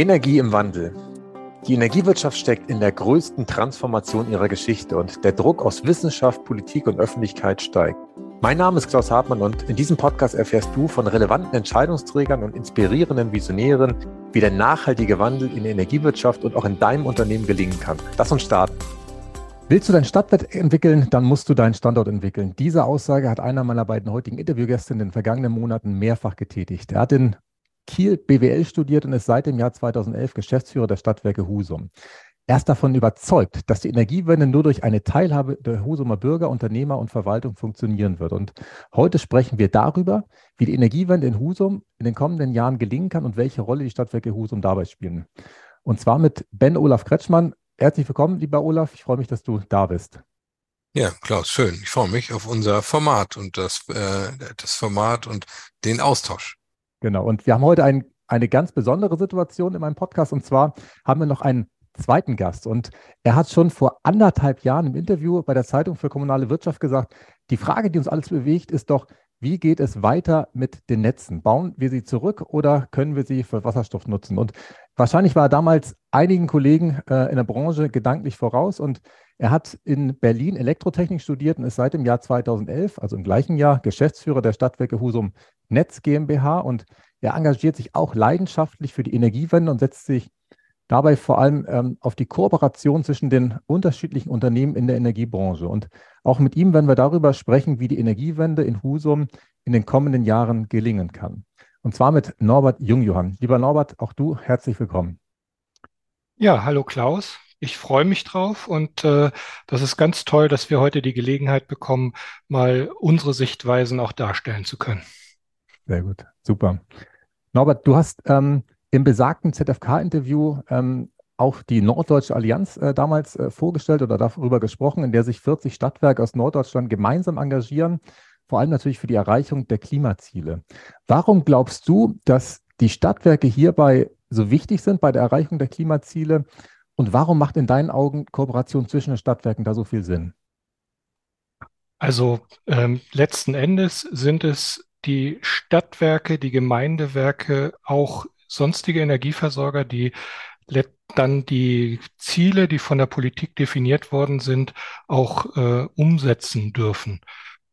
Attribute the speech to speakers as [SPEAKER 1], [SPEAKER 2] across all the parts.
[SPEAKER 1] Energie im Wandel. Die Energiewirtschaft steckt in der größten Transformation ihrer Geschichte und der Druck aus Wissenschaft, Politik und Öffentlichkeit steigt. Mein Name ist Klaus Hartmann und in diesem Podcast erfährst du von relevanten Entscheidungsträgern und inspirierenden Visionären, wie der nachhaltige Wandel in der Energiewirtschaft und auch in deinem Unternehmen gelingen kann. Lass uns starten. Willst du dein Stadtwert entwickeln, dann musst du deinen Standort entwickeln. Diese Aussage hat einer meiner beiden heutigen Interviewgäste in den vergangenen Monaten mehrfach getätigt. Er hat in Kiel BWL studiert und ist seit dem Jahr 2011 Geschäftsführer der Stadtwerke Husum. Er ist davon überzeugt, dass die Energiewende nur durch eine Teilhabe der Husumer Bürger, Unternehmer und Verwaltung funktionieren wird. Und heute sprechen wir darüber, wie die Energiewende in Husum in den kommenden Jahren gelingen kann und welche Rolle die Stadtwerke Husum dabei spielen. Und zwar mit Ben Olaf Kretschmann. Herzlich willkommen, lieber Olaf. Ich freue mich, dass du da bist.
[SPEAKER 2] Ja, Klaus, schön. Ich freue mich auf unser Format und das, äh, das Format und den Austausch.
[SPEAKER 1] Genau. Und wir haben heute ein, eine ganz besondere Situation in meinem Podcast. Und zwar haben wir noch einen zweiten Gast. Und er hat schon vor anderthalb Jahren im Interview bei der Zeitung für kommunale Wirtschaft gesagt, die Frage, die uns alles bewegt, ist doch, wie geht es weiter mit den Netzen? Bauen wir sie zurück oder können wir sie für Wasserstoff nutzen? Und wahrscheinlich war er damals einigen Kollegen äh, in der Branche gedanklich voraus und er hat in Berlin Elektrotechnik studiert und ist seit dem Jahr 2011, also im gleichen Jahr, Geschäftsführer der Stadtwerke Husum Netz GmbH und er engagiert sich auch leidenschaftlich für die Energiewende und setzt sich dabei vor allem ähm, auf die Kooperation zwischen den unterschiedlichen Unternehmen in der Energiebranche. Und auch mit ihm werden wir darüber sprechen, wie die Energiewende in Husum in den kommenden Jahren gelingen kann. Und zwar mit Norbert Jungjohann. Lieber Norbert, auch du herzlich willkommen.
[SPEAKER 3] Ja, hallo Klaus. Ich freue mich drauf und äh, das ist ganz toll, dass wir heute die Gelegenheit bekommen, mal unsere Sichtweisen auch darstellen zu können.
[SPEAKER 1] Sehr gut, super. Norbert, du hast ähm, im besagten ZFK-Interview ähm, auch die Norddeutsche Allianz äh, damals äh, vorgestellt oder darüber gesprochen, in der sich 40 Stadtwerke aus Norddeutschland gemeinsam engagieren, vor allem natürlich für die Erreichung der Klimaziele. Warum glaubst du, dass die Stadtwerke hierbei so wichtig sind bei der Erreichung der Klimaziele und warum macht in deinen Augen Kooperation zwischen den Stadtwerken da so viel Sinn?
[SPEAKER 3] Also ähm, letzten Endes sind es die Stadtwerke, die Gemeindewerke, auch sonstige Energieversorger, die dann die Ziele, die von der Politik definiert worden sind, auch äh, umsetzen dürfen.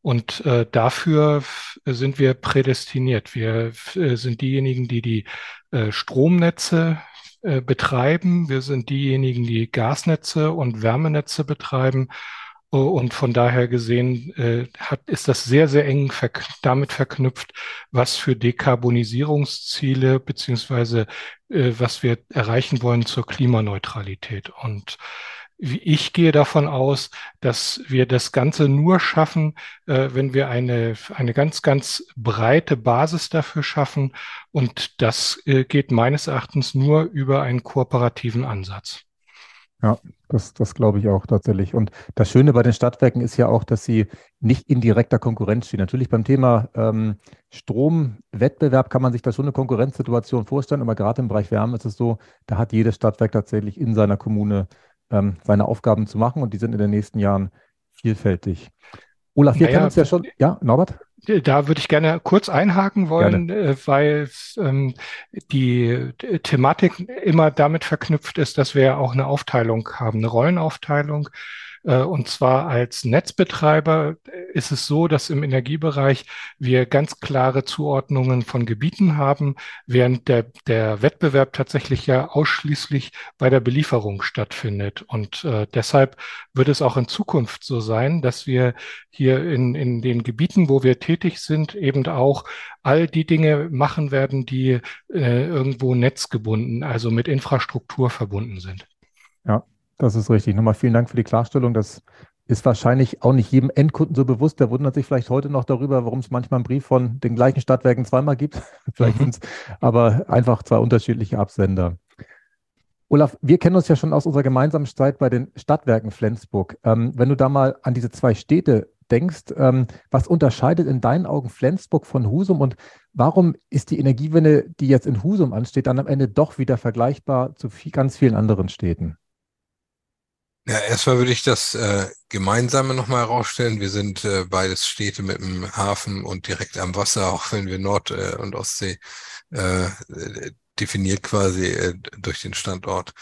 [SPEAKER 3] Und äh, dafür sind wir prädestiniert. Wir äh, sind diejenigen, die die äh, Stromnetze äh, betreiben. Wir sind diejenigen, die Gasnetze und Wärmenetze betreiben. Und von daher gesehen äh, hat, ist das sehr, sehr eng verk damit verknüpft, was für Dekarbonisierungsziele beziehungsweise äh, was wir erreichen wollen zur Klimaneutralität. Und ich gehe davon aus, dass wir das Ganze nur schaffen, äh, wenn wir eine, eine ganz, ganz breite Basis dafür schaffen. Und das äh, geht meines Erachtens nur über einen kooperativen Ansatz.
[SPEAKER 1] Ja, das, das glaube ich auch tatsächlich. Und das Schöne bei den Stadtwerken ist ja auch, dass sie nicht in direkter Konkurrenz stehen. Natürlich beim Thema ähm, Stromwettbewerb kann man sich da schon eine Konkurrenzsituation vorstellen, aber gerade im Bereich Wärme ist es so, da hat jedes Stadtwerk tatsächlich in seiner Kommune ähm, seine Aufgaben zu machen und die sind in den nächsten Jahren vielfältig. Olaf, wir naja, kennen uns ja schon. Ja, Norbert?
[SPEAKER 3] Da würde ich gerne kurz einhaken wollen, gerne. Äh, weil ähm, die Thematik immer damit verknüpft ist, dass wir auch eine Aufteilung haben, eine Rollenaufteilung. Äh, und zwar als Netzbetreiber ist es so, dass im Energiebereich wir ganz klare Zuordnungen von Gebieten haben, während der, der Wettbewerb tatsächlich ja ausschließlich bei der Belieferung stattfindet. Und äh, deshalb wird es auch in Zukunft so sein, dass wir hier in, in den Gebieten, wo wir tätig sind, eben auch all die Dinge machen werden, die äh, irgendwo netzgebunden, also mit Infrastruktur verbunden sind.
[SPEAKER 1] Ja, das ist richtig. Nochmal vielen Dank für die Klarstellung. Das ist wahrscheinlich auch nicht jedem Endkunden so bewusst. Der wundert sich vielleicht heute noch darüber, warum es manchmal einen Brief von den gleichen Stadtwerken zweimal gibt. vielleicht mhm. sind es aber einfach zwei unterschiedliche Absender. Olaf, wir kennen uns ja schon aus unserer gemeinsamen Zeit bei den Stadtwerken Flensburg. Ähm, wenn du da mal an diese zwei Städte denkst, ähm, was unterscheidet in deinen Augen Flensburg von Husum und warum ist die Energiewende, die jetzt in Husum ansteht, dann am Ende doch wieder vergleichbar zu viel, ganz vielen anderen Städten?
[SPEAKER 2] Ja, erstmal würde ich das äh, Gemeinsame nochmal herausstellen. Wir sind äh, beides Städte mit dem Hafen und direkt am Wasser, auch wenn wir Nord- äh, und Ostsee äh, definiert quasi äh, durch den Standort.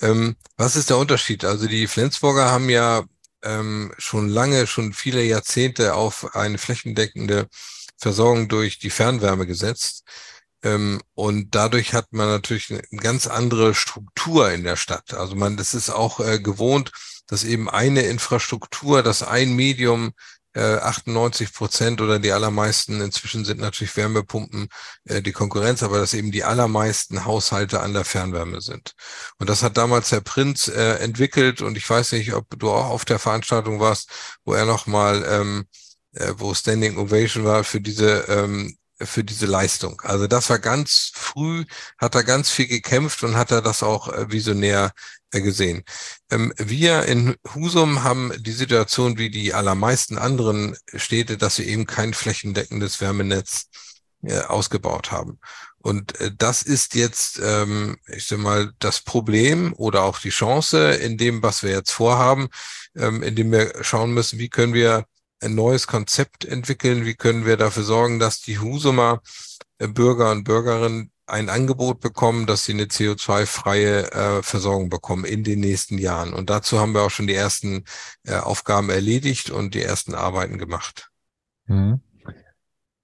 [SPEAKER 2] Ähm, was ist der Unterschied? Also die Flensburger haben ja ähm, schon lange, schon viele Jahrzehnte auf eine flächendeckende Versorgung durch die Fernwärme gesetzt. Ähm, und dadurch hat man natürlich eine ganz andere Struktur in der Stadt. Also man, das ist auch äh, gewohnt, dass eben eine Infrastruktur, dass ein Medium 98 äh, Prozent oder die allermeisten, inzwischen sind natürlich Wärmepumpen äh, die Konkurrenz, aber dass eben die allermeisten Haushalte an der Fernwärme sind. Und das hat damals Herr Prinz äh, entwickelt und ich weiß nicht, ob du auch auf der Veranstaltung warst, wo er nochmal, ähm, äh, wo Standing Ovation war für diese ähm, für diese Leistung. Also das war ganz früh, hat er ganz viel gekämpft und hat er das auch äh, visionär äh, gesehen. Ähm, wir in Husum haben die Situation wie die allermeisten anderen Städte, dass sie eben kein flächendeckendes Wärmenetz äh, ausgebaut haben. Und das ist jetzt, ähm, ich sag mal, das Problem oder auch die Chance in dem, was wir jetzt vorhaben, ähm, in dem wir schauen müssen, wie können wir ein neues Konzept entwickeln? Wie können wir dafür sorgen, dass die Husumer äh, Bürger und Bürgerinnen ein Angebot bekommen, dass sie eine CO2-freie äh, Versorgung bekommen in den nächsten Jahren? Und dazu haben wir auch schon die ersten äh, Aufgaben erledigt und die ersten Arbeiten gemacht.
[SPEAKER 1] Mhm.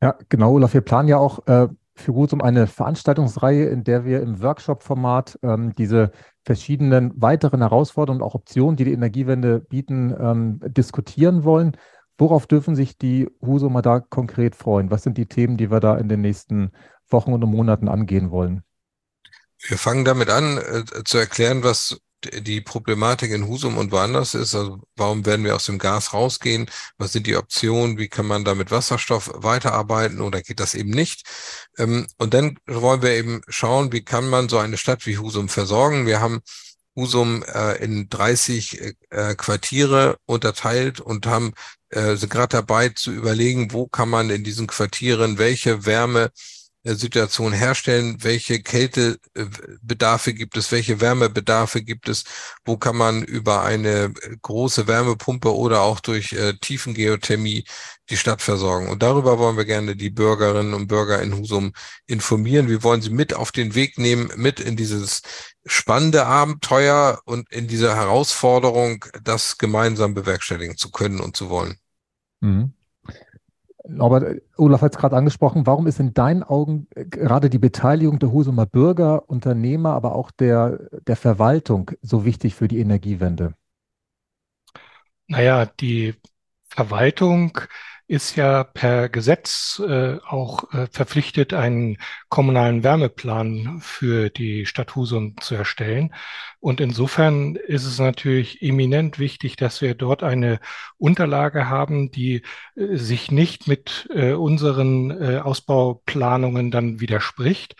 [SPEAKER 1] Ja, genau, Olaf. Wir planen ja auch äh, für Husum eine Veranstaltungsreihe, in der wir im Workshop-Format ähm, diese verschiedenen weiteren Herausforderungen und auch Optionen, die die Energiewende bieten, ähm, diskutieren wollen. Worauf dürfen sich die Husumer da konkret freuen? Was sind die Themen, die wir da in den nächsten Wochen und Monaten angehen wollen?
[SPEAKER 2] Wir fangen damit an, äh, zu erklären, was die Problematik in Husum und woanders ist. Also warum werden wir aus dem Gas rausgehen? Was sind die Optionen? Wie kann man da mit Wasserstoff weiterarbeiten oder geht das eben nicht? Ähm, und dann wollen wir eben schauen, wie kann man so eine Stadt wie Husum versorgen? Wir haben Husum äh, in 30 äh, Quartiere unterteilt und haben äh, sind gerade dabei zu überlegen, wo kann man in diesen Quartieren welche Wärme Situation herstellen, welche Kältebedarfe gibt es, welche Wärmebedarfe gibt es, wo kann man über eine große Wärmepumpe oder auch durch äh, Tiefengeothermie die Stadt versorgen. Und darüber wollen wir gerne die Bürgerinnen und Bürger in Husum informieren. Wir wollen sie mit auf den Weg nehmen, mit in dieses spannende Abenteuer und in dieser Herausforderung, das gemeinsam bewerkstelligen zu können und zu wollen. Mhm.
[SPEAKER 1] Aber Olaf hat es gerade angesprochen, warum ist in deinen Augen äh, gerade die Beteiligung der Husumer Bürger, Unternehmer, aber auch der, der Verwaltung so wichtig für die Energiewende?
[SPEAKER 3] Naja, die Verwaltung ist ja per Gesetz äh, auch äh, verpflichtet, einen kommunalen Wärmeplan für die Stadt Husum zu erstellen. Und insofern ist es natürlich eminent wichtig, dass wir dort eine Unterlage haben, die äh, sich nicht mit äh, unseren äh, Ausbauplanungen dann widerspricht.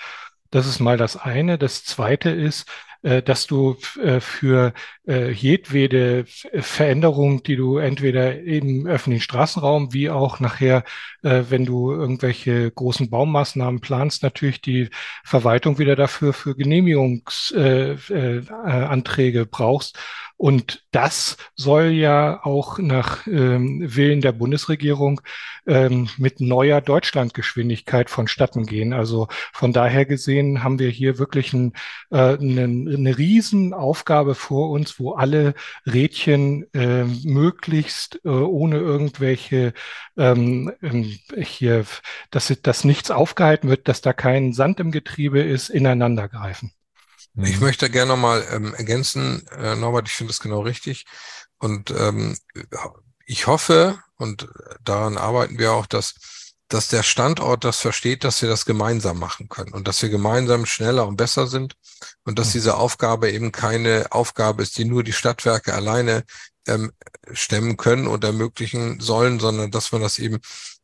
[SPEAKER 3] Das ist mal das eine. Das zweite ist, dass du äh, für äh, jedwede Veränderung, die du entweder im öffentlichen Straßenraum wie auch nachher, wenn du irgendwelche großen Baumaßnahmen planst, natürlich die Verwaltung wieder dafür für Genehmigungsanträge brauchst. Und das soll ja auch nach ähm, Willen der Bundesregierung ähm, mit neuer Deutschlandgeschwindigkeit vonstatten gehen. Also von daher gesehen haben wir hier wirklich ein, äh, eine, eine Riesenaufgabe vor uns, wo alle Rädchen äh, möglichst äh, ohne irgendwelche ähm, ähm, hier, dass dass nichts aufgehalten wird, dass da kein Sand im Getriebe ist, ineinander greifen.
[SPEAKER 2] Ich mhm. möchte gerne nochmal ähm, ergänzen, äh, Norbert, ich finde das genau richtig. Und ähm, ich hoffe, und daran arbeiten wir auch, dass, dass der Standort das versteht, dass wir das gemeinsam machen können und dass wir gemeinsam schneller und besser sind und dass mhm. diese Aufgabe eben keine Aufgabe ist, die nur die Stadtwerke alleine ähm, stemmen können und ermöglichen sollen, sondern dass man das eben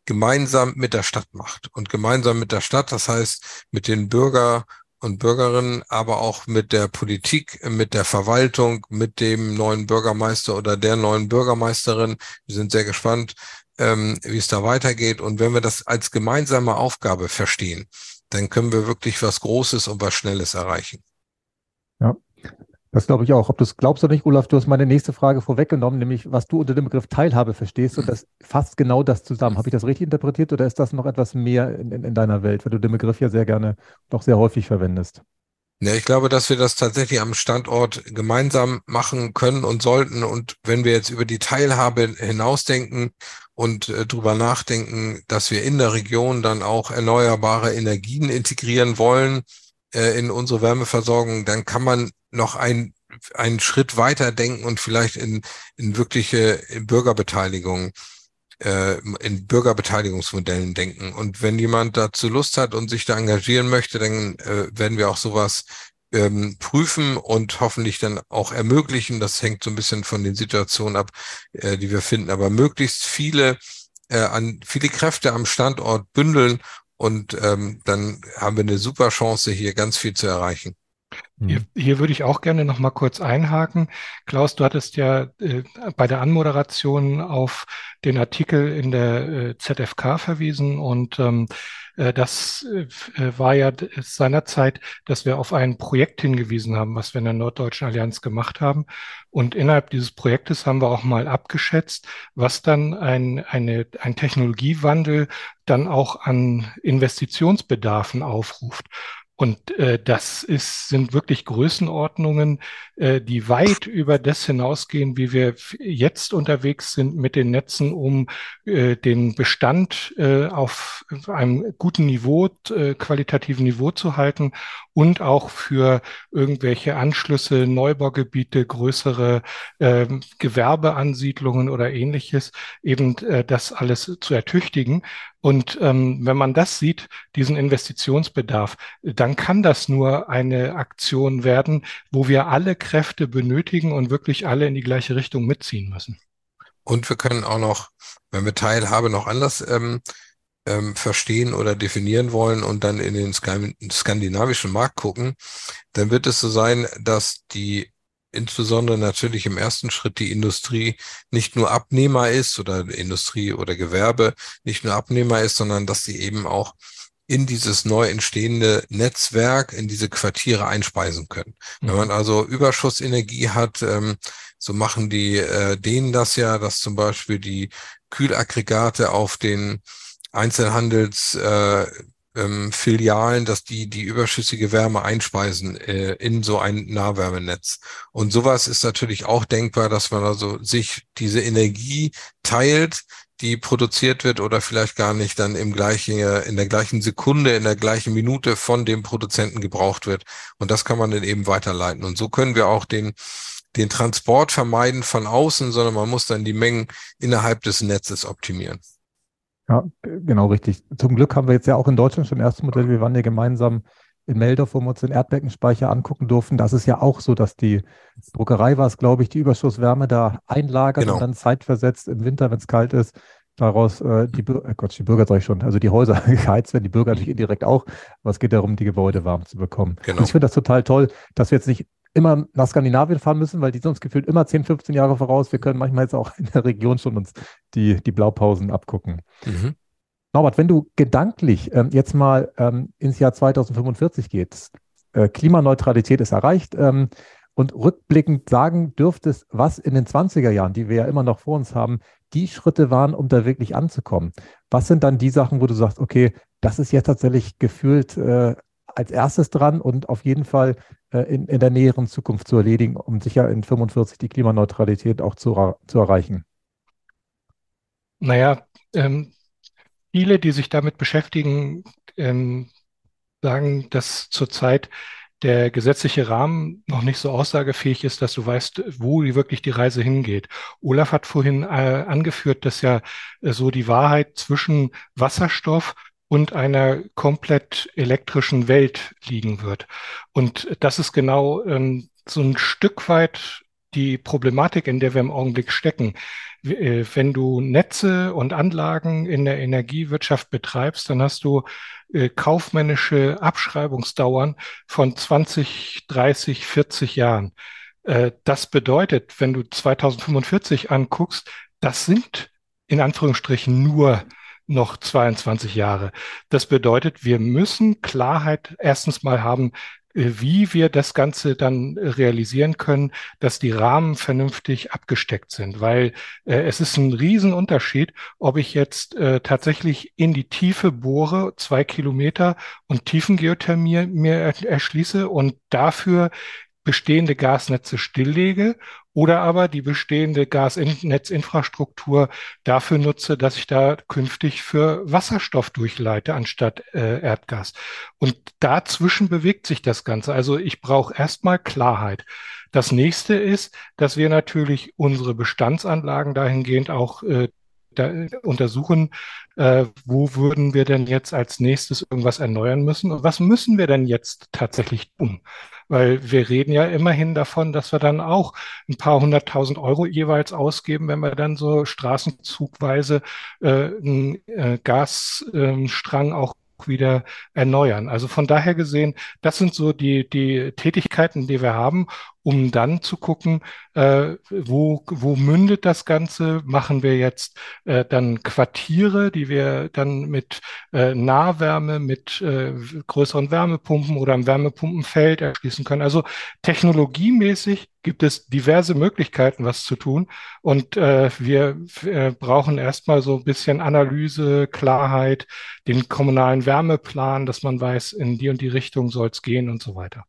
[SPEAKER 2] gemeinsam mit der Stadt macht. Und gemeinsam mit der Stadt, das heißt mit den Bürger und Bürgerinnen, aber auch mit der Politik, mit der Verwaltung, mit dem neuen Bürgermeister oder der neuen Bürgermeisterin. Wir sind sehr gespannt, ähm, wie es da weitergeht. Und wenn wir das als gemeinsame Aufgabe verstehen, dann können wir wirklich was Großes und was Schnelles erreichen.
[SPEAKER 1] Ja, das glaube ich auch. Ob du es glaubst oder nicht, Olaf, du hast meine nächste Frage vorweggenommen, nämlich was du unter dem Begriff Teilhabe verstehst. Und das fasst genau das zusammen. Habe ich das richtig interpretiert oder ist das noch etwas mehr in, in, in deiner Welt, weil du den Begriff ja sehr gerne, doch sehr häufig verwendest?
[SPEAKER 2] Ja, ich glaube, dass wir das tatsächlich am Standort gemeinsam machen können und sollten. Und wenn wir jetzt über die Teilhabe hinausdenken und äh, drüber nachdenken, dass wir in der Region dann auch erneuerbare Energien integrieren wollen äh, in unsere Wärmeversorgung, dann kann man noch ein, einen Schritt weiter denken und vielleicht in, in wirkliche Bürgerbeteiligung äh, in Bürgerbeteiligungsmodellen denken. Und wenn jemand dazu Lust hat und sich da engagieren möchte, dann äh, werden wir auch sowas ähm, prüfen und hoffentlich dann auch ermöglichen. Das hängt so ein bisschen von den Situationen ab, äh, die wir finden. Aber möglichst viele äh, an viele Kräfte am Standort bündeln und ähm, dann haben wir eine super Chance, hier ganz viel zu erreichen.
[SPEAKER 3] Hier, mhm. hier würde ich auch gerne noch mal kurz einhaken. Klaus, du hattest ja äh, bei der Anmoderation auf den Artikel in der äh, ZFK verwiesen und ähm, äh, das äh, war ja seinerzeit, dass wir auf ein Projekt hingewiesen haben, was wir in der Norddeutschen Allianz gemacht haben. Und innerhalb dieses Projektes haben wir auch mal abgeschätzt, was dann ein, eine, ein Technologiewandel dann auch an Investitionsbedarfen aufruft. Und äh, das ist, sind wirklich Größenordnungen, äh, die weit über das hinausgehen, wie wir jetzt unterwegs sind mit den Netzen, um äh, den Bestand äh, auf einem guten Niveau, äh, qualitativen Niveau zu halten und auch für irgendwelche Anschlüsse, Neubaugebiete, größere äh, Gewerbeansiedlungen oder ähnliches, eben äh, das alles zu ertüchtigen. Und ähm, wenn man das sieht, diesen Investitionsbedarf, dann kann das nur eine Aktion werden, wo wir alle Kräfte benötigen und wirklich alle in die gleiche Richtung mitziehen müssen.
[SPEAKER 2] Und wir können auch noch, wenn wir Teilhabe noch anders ähm, ähm, verstehen oder definieren wollen und dann in den skandinavischen Markt gucken, dann wird es so sein, dass die insbesondere natürlich im ersten Schritt die Industrie nicht nur Abnehmer ist oder Industrie oder Gewerbe nicht nur Abnehmer ist, sondern dass sie eben auch in dieses neu entstehende Netzwerk, in diese Quartiere einspeisen können. Mhm. Wenn man also Überschussenergie hat, ähm, so machen die äh, denen das ja, dass zum Beispiel die Kühlaggregate auf den Einzelhandels äh, ähm, Filialen, dass die die überschüssige Wärme einspeisen äh, in so ein Nahwärmenetz. Und sowas ist natürlich auch denkbar, dass man also sich diese Energie teilt, die produziert wird oder vielleicht gar nicht dann im gleichen, in der gleichen Sekunde, in der gleichen Minute von dem Produzenten gebraucht wird. Und das kann man dann eben weiterleiten. Und so können wir auch den, den Transport vermeiden von außen, sondern man muss dann die Mengen innerhalb des Netzes optimieren.
[SPEAKER 1] Ja, genau richtig. Zum Glück haben wir jetzt ja auch in Deutschland schon erste Modell. Wir waren ja gemeinsam in Meldorf, wo wir uns den Erdbeckenspeicher angucken durften. Das ist ja auch so, dass die Druckerei war es, glaube ich, die Überschusswärme da einlagert genau. und dann zeitversetzt im Winter, wenn es kalt ist, daraus äh, die, äh Gott, die Bürger sag ich schon, also die Häuser geheizt werden, die Bürger natürlich indirekt auch, aber es geht darum, die Gebäude warm zu bekommen. Genau. Und ich finde das total toll, dass wir jetzt nicht immer nach Skandinavien fahren müssen, weil die sind uns gefühlt immer 10, 15 Jahre voraus. Wir können manchmal jetzt auch in der Region schon uns die, die Blaupausen abgucken. Mhm. Norbert, wenn du gedanklich ähm, jetzt mal ähm, ins Jahr 2045 gehst, äh, Klimaneutralität ist erreicht ähm, und rückblickend sagen dürftest, was in den 20er Jahren, die wir ja immer noch vor uns haben, die Schritte waren, um da wirklich anzukommen. Was sind dann die Sachen, wo du sagst, okay, das ist jetzt tatsächlich gefühlt äh, als erstes dran und auf jeden Fall äh, in, in der näheren Zukunft zu erledigen, um sicher in 45 die Klimaneutralität auch zu, zu erreichen?
[SPEAKER 3] Naja, ähm, viele, die sich damit beschäftigen, ähm, sagen, dass zurzeit der gesetzliche Rahmen noch nicht so aussagefähig ist, dass du weißt, wo wirklich die Reise hingeht. Olaf hat vorhin äh, angeführt, dass ja äh, so die Wahrheit zwischen Wasserstoff und einer komplett elektrischen Welt liegen wird. Und das ist genau ähm, so ein Stück weit die Problematik, in der wir im Augenblick stecken. Äh, wenn du Netze und Anlagen in der Energiewirtschaft betreibst, dann hast du äh, kaufmännische Abschreibungsdauern von 20, 30, 40 Jahren. Äh, das bedeutet, wenn du 2045 anguckst, das sind in Anführungsstrichen nur noch 22 Jahre. Das bedeutet, wir müssen Klarheit erstens mal haben, äh, wie wir das Ganze dann realisieren können, dass die Rahmen vernünftig abgesteckt sind, weil äh, es ist ein Riesenunterschied, ob ich jetzt äh, tatsächlich in die Tiefe bohre, zwei Kilometer und Tiefengeothermie mir erschließe und dafür bestehende Gasnetze stilllege oder aber die bestehende Gasnetzinfrastruktur dafür nutze, dass ich da künftig für Wasserstoff durchleite anstatt äh, Erdgas. Und dazwischen bewegt sich das Ganze. Also ich brauche erstmal Klarheit. Das nächste ist, dass wir natürlich unsere Bestandsanlagen dahingehend auch äh, untersuchen, äh, wo würden wir denn jetzt als nächstes irgendwas erneuern müssen und was müssen wir denn jetzt tatsächlich tun? Weil wir reden ja immerhin davon, dass wir dann auch ein paar hunderttausend Euro jeweils ausgeben, wenn wir dann so straßenzugweise äh, einen äh, Gasstrang auch wieder erneuern. Also von daher gesehen, das sind so die, die Tätigkeiten, die wir haben, um dann zu gucken, äh, wo, wo mündet das Ganze? Machen wir jetzt äh, dann Quartiere, die wir dann mit äh, Nahwärme, mit äh, größeren Wärmepumpen oder am Wärmepumpenfeld erschließen können? Also technologiemäßig gibt es diverse Möglichkeiten, was zu tun. Und äh, wir äh, brauchen erstmal so ein bisschen Analyse, Klarheit, den kommunalen Wärmeplan, dass man weiß, in die und die Richtung soll es gehen und so weiter.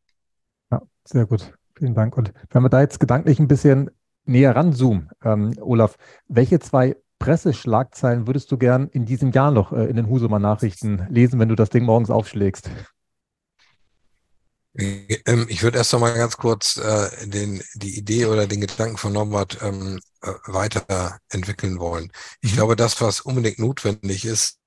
[SPEAKER 1] Ja, sehr gut. Vielen Dank. Und wenn wir da jetzt gedanklich ein bisschen näher ranzoomen, ähm, Olaf, welche zwei Presseschlagzeilen würdest du gern in diesem Jahr noch äh, in den Husumer Nachrichten lesen, wenn du das Ding morgens aufschlägst?
[SPEAKER 2] Ähm, ich würde erst noch mal ganz kurz äh, den, die Idee oder den Gedanken von Norbert ähm, äh, weiterentwickeln wollen. Ich mhm. glaube, das, was unbedingt notwendig ist,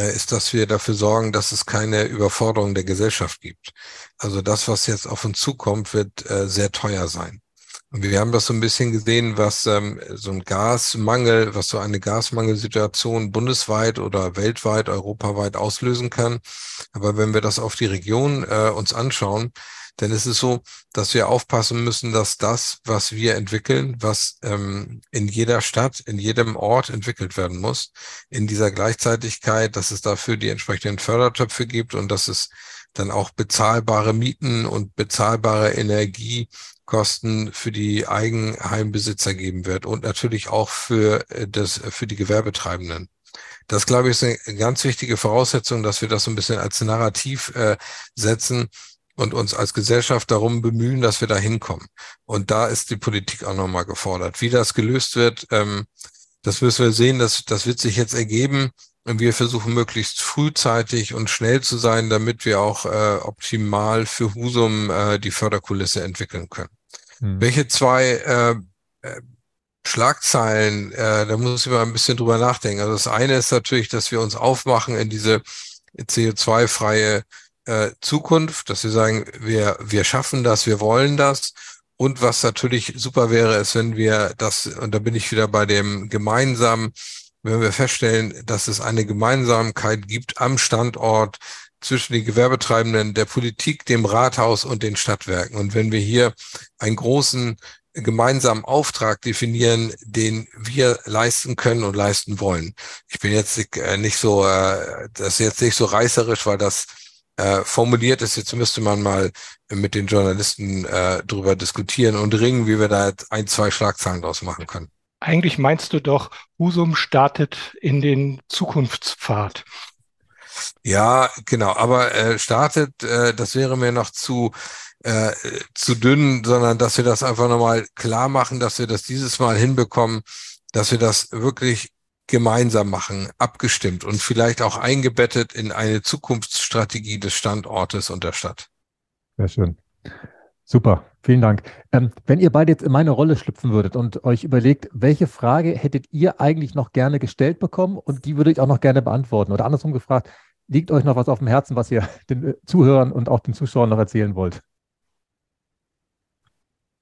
[SPEAKER 2] ist, dass wir dafür sorgen, dass es keine Überforderung der Gesellschaft gibt. Also das, was jetzt auf uns zukommt, wird äh, sehr teuer sein. Und wir haben das so ein bisschen gesehen, was ähm, so ein Gasmangel, was so eine Gasmangelsituation bundesweit oder weltweit, europaweit auslösen kann. Aber wenn wir das auf die Region äh, uns anschauen, ist es so, dass wir aufpassen müssen, dass das, was wir entwickeln, was ähm, in jeder Stadt, in jedem Ort entwickelt werden muss, in dieser Gleichzeitigkeit, dass es dafür die entsprechenden Fördertöpfe gibt und dass es dann auch bezahlbare Mieten und bezahlbare Energiekosten für die Eigenheimbesitzer geben wird und natürlich auch für äh, das, für die Gewerbetreibenden. Das, glaube ich, ist eine ganz wichtige Voraussetzung, dass wir das so ein bisschen als Narrativ äh, setzen und uns als Gesellschaft darum bemühen, dass wir da hinkommen. Und da ist die Politik auch nochmal gefordert. Wie das gelöst wird, ähm, das müssen wir sehen, das, das wird sich jetzt ergeben. Und wir versuchen möglichst frühzeitig und schnell zu sein, damit wir auch äh, optimal für Husum äh, die Förderkulisse entwickeln können. Hm. Welche zwei äh, äh, Schlagzeilen, äh, da muss ich mal ein bisschen drüber nachdenken. Also das eine ist natürlich, dass wir uns aufmachen in diese CO2-freie äh, Zukunft, dass wir sagen, wir, wir schaffen das, wir wollen das. Und was natürlich super wäre, ist, wenn wir das, und da bin ich wieder bei dem gemeinsamen wenn wir feststellen, dass es eine Gemeinsamkeit gibt am Standort zwischen den Gewerbetreibenden, der Politik, dem Rathaus und den Stadtwerken. Und wenn wir hier einen großen gemeinsamen Auftrag definieren, den wir leisten können und leisten wollen. Ich bin jetzt äh, nicht so, äh, das ist jetzt nicht so reißerisch, weil das äh, formuliert ist. Jetzt müsste man mal mit den Journalisten äh, drüber diskutieren und ringen, wie wir da jetzt ein, zwei Schlagzeilen draus machen können.
[SPEAKER 3] Eigentlich meinst du doch, Husum startet in den Zukunftspfad.
[SPEAKER 2] Ja, genau, aber äh, startet, äh, das wäre mir noch zu, äh, zu dünn, sondern dass wir das einfach nochmal klar machen, dass wir das dieses Mal hinbekommen, dass wir das wirklich gemeinsam machen, abgestimmt und vielleicht auch eingebettet in eine Zukunftsstrategie des Standortes und der Stadt.
[SPEAKER 1] Sehr schön. Super, vielen Dank. Ähm, wenn ihr beide jetzt in meine Rolle schlüpfen würdet und euch überlegt, welche Frage hättet ihr eigentlich noch gerne gestellt bekommen und die würde ich auch noch gerne beantworten? Oder andersrum gefragt, liegt euch noch was auf dem Herzen, was ihr den äh, Zuhörern und auch den Zuschauern noch erzählen wollt?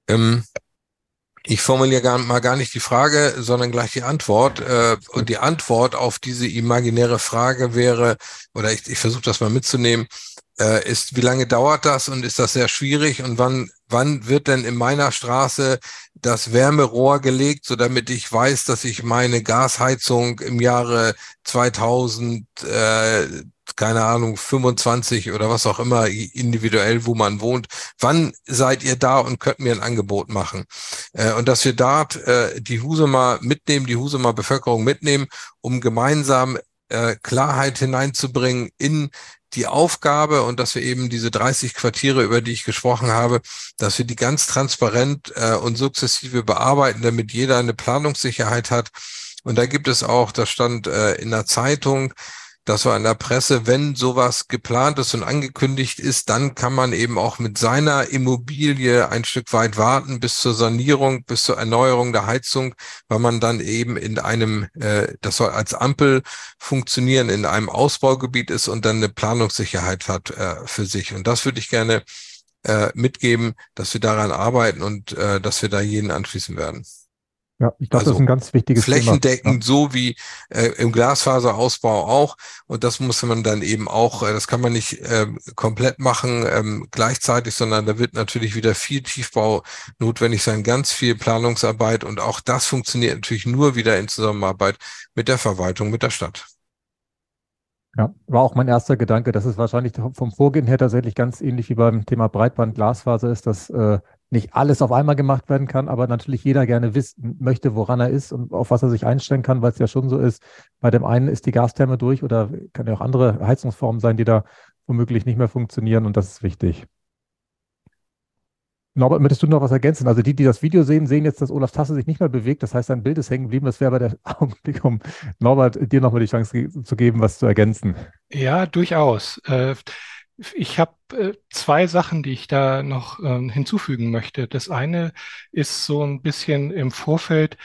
[SPEAKER 2] Ähm, ich formuliere gar, mal gar nicht die Frage, sondern gleich die Antwort. Äh, und die Antwort auf diese imaginäre Frage wäre, oder ich, ich versuche das mal mitzunehmen, äh, ist, wie lange dauert das und ist das sehr schwierig und wann, wann wird denn in meiner Straße das Wärmerohr gelegt, so damit ich weiß, dass ich meine Gasheizung im Jahre 2030 keine Ahnung, 25 oder was auch immer individuell, wo man wohnt. Wann seid ihr da und könnt mir ein Angebot machen? Äh, und dass wir dort äh, die Husumer mitnehmen, die Husumer Bevölkerung mitnehmen, um gemeinsam äh, Klarheit hineinzubringen in die Aufgabe und dass wir eben diese 30 Quartiere, über die ich gesprochen habe, dass wir die ganz transparent äh, und sukzessive bearbeiten, damit jeder eine Planungssicherheit hat. Und da gibt es auch, das stand äh, in der Zeitung, das war in der Presse, wenn sowas geplant ist und angekündigt ist, dann kann man eben auch mit seiner Immobilie ein Stück weit warten bis zur Sanierung, bis zur Erneuerung der Heizung, weil man dann eben in einem, äh, das soll als Ampel funktionieren, in einem Ausbaugebiet ist und dann eine Planungssicherheit hat äh, für sich. Und das würde ich gerne äh, mitgeben, dass wir daran arbeiten und äh, dass wir da jeden anschließen werden.
[SPEAKER 1] Ja, ich glaube, also das ist ein ganz wichtiges
[SPEAKER 2] flächendeckend, Thema. so wie äh, im Glasfaserausbau auch. Und das muss man dann eben auch, äh, das kann man nicht äh, komplett machen ähm, gleichzeitig, sondern da wird natürlich wieder viel Tiefbau notwendig sein, ganz viel Planungsarbeit. Und auch das funktioniert natürlich nur wieder in Zusammenarbeit mit der Verwaltung, mit der Stadt.
[SPEAKER 1] Ja, war auch mein erster Gedanke, dass es wahrscheinlich vom Vorgehen her tatsächlich ganz ähnlich wie beim Thema Breitband Glasfaser ist, dass äh, nicht alles auf einmal gemacht werden kann, aber natürlich jeder gerne wissen möchte, woran er ist und auf was er sich einstellen kann, weil es ja schon so ist. Bei dem einen ist die Gastherme durch oder kann ja auch andere Heizungsformen sein, die da womöglich nicht mehr funktionieren und das ist wichtig. Norbert, möchtest du noch was ergänzen? Also die, die das Video sehen, sehen jetzt, dass Olaf Tasse sich nicht mehr bewegt. Das heißt, sein Bild ist hängen geblieben. Das wäre aber der Augenblick, um Norbert dir nochmal die Chance zu geben, was zu ergänzen.
[SPEAKER 3] Ja, durchaus. Ich habe äh, zwei Sachen, die ich da noch äh, hinzufügen möchte. Das eine ist so ein bisschen im Vorfeld,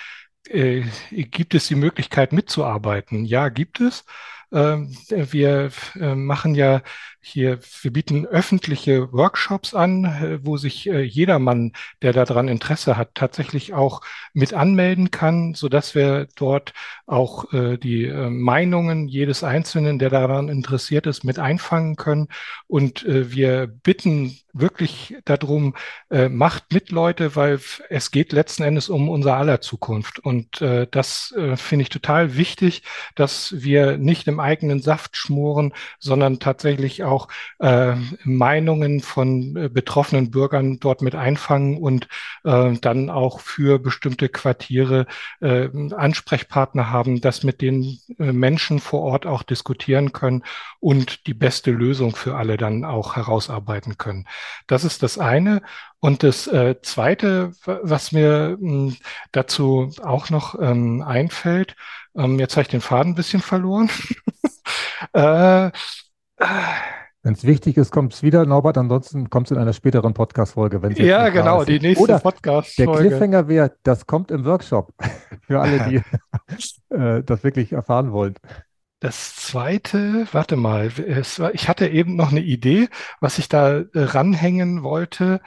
[SPEAKER 3] äh, gibt es die Möglichkeit mitzuarbeiten? Ja, gibt es. Ähm, wir äh, machen ja hier, wir bieten öffentliche Workshops an, äh, wo sich äh, jedermann, der daran Interesse hat, tatsächlich auch mit anmelden kann, so dass wir dort auch die Meinungen jedes Einzelnen, der daran interessiert ist, mit einfangen können. Und wir bitten wirklich darum, macht mit Leute, weil es geht letzten Endes um unser aller Zukunft. Und das finde ich total wichtig, dass wir nicht im eigenen Saft schmoren, sondern tatsächlich auch äh, Meinungen von äh, betroffenen Bürgern dort mit einfangen und äh, dann auch für bestimmte Quartiere äh, Ansprechpartner haben, das mit den äh, Menschen vor Ort auch diskutieren können und die beste Lösung für alle dann auch herausarbeiten können. Das ist das eine. Und das äh, Zweite, was mir mh, hm, dazu auch noch ähm, einfällt, ähm, jetzt habe ich den Faden ein bisschen verloren.
[SPEAKER 1] äh, wenn es wichtig ist, kommt es wieder, Norbert. Ansonsten kommt es in einer späteren Podcast-Folge.
[SPEAKER 3] Ja, genau, die nächste
[SPEAKER 1] Podcast-Folge. Der Cliffhanger wäre, das kommt im Workshop für alle, die äh, das wirklich erfahren wollen.
[SPEAKER 3] Das zweite, warte mal, war, ich hatte eben noch eine Idee, was ich da äh, ranhängen wollte.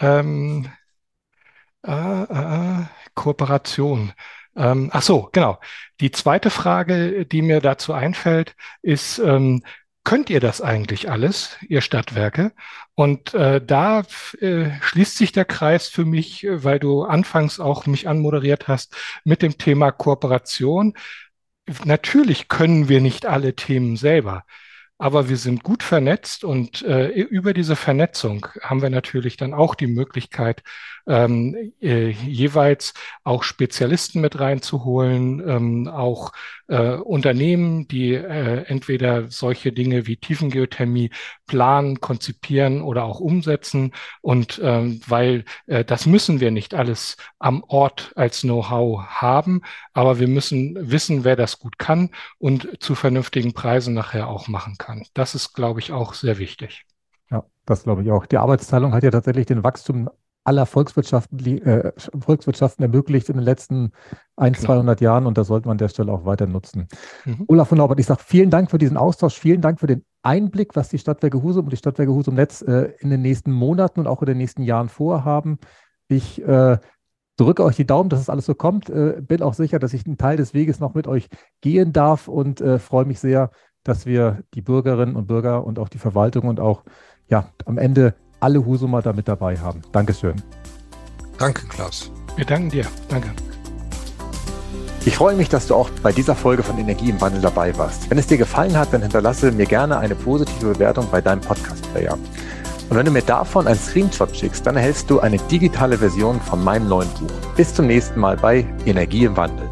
[SPEAKER 3] Ähm, äh, äh, Kooperation. Ähm, ach so, genau. Die zweite Frage, die mir dazu einfällt, ist, ähm, könnt ihr das eigentlich alles, ihr Stadtwerke? Und äh, da äh, schließt sich der Kreis für mich, äh, weil du anfangs auch mich anmoderiert hast mit dem Thema Kooperation. Natürlich können wir nicht alle Themen selber. Aber wir sind gut vernetzt und äh, über diese Vernetzung haben wir natürlich dann auch die Möglichkeit, ähm, äh, jeweils auch Spezialisten mit reinzuholen, ähm, auch äh, Unternehmen, die äh, entweder solche Dinge wie Tiefengeothermie planen, konzipieren oder auch umsetzen. Und ähm, weil äh, das müssen wir nicht alles am Ort als Know-how haben, aber wir müssen wissen, wer das gut kann und zu vernünftigen Preisen nachher auch machen kann. Das ist, glaube ich, auch sehr wichtig.
[SPEAKER 1] Ja, das glaube ich auch. Die Arbeitsteilung hat ja tatsächlich den Wachstum aller Volkswirtschaften, äh, Volkswirtschaften ermöglicht in den letzten ein, genau. 200 Jahren und das sollte man an der Stelle auch weiter nutzen. Mhm. Olaf von Norbert, ich sage vielen Dank für diesen Austausch, vielen Dank für den Einblick, was die Stadtwerke Husum und die Stadtwerke Husum Netz äh, in den nächsten Monaten und auch in den nächsten Jahren vorhaben. Ich äh, drücke euch die Daumen, dass es alles so kommt. Äh, bin auch sicher, dass ich einen Teil des Weges noch mit euch gehen darf und äh, freue mich sehr, dass wir die Bürgerinnen und Bürger und auch die Verwaltung und auch ja, am Ende alle Husumer da mit dabei haben. Dankeschön.
[SPEAKER 2] Danke, Klaus.
[SPEAKER 3] Wir danken dir. Danke.
[SPEAKER 1] Ich freue mich, dass du auch bei dieser Folge von Energie im Wandel dabei warst. Wenn es dir gefallen hat, dann hinterlasse mir gerne eine positive Bewertung bei deinem Podcast-Player. Und wenn du mir davon einen Screenshot schickst, dann erhältst du eine digitale Version von meinem neuen Buch. Bis zum nächsten Mal bei Energie im Wandel.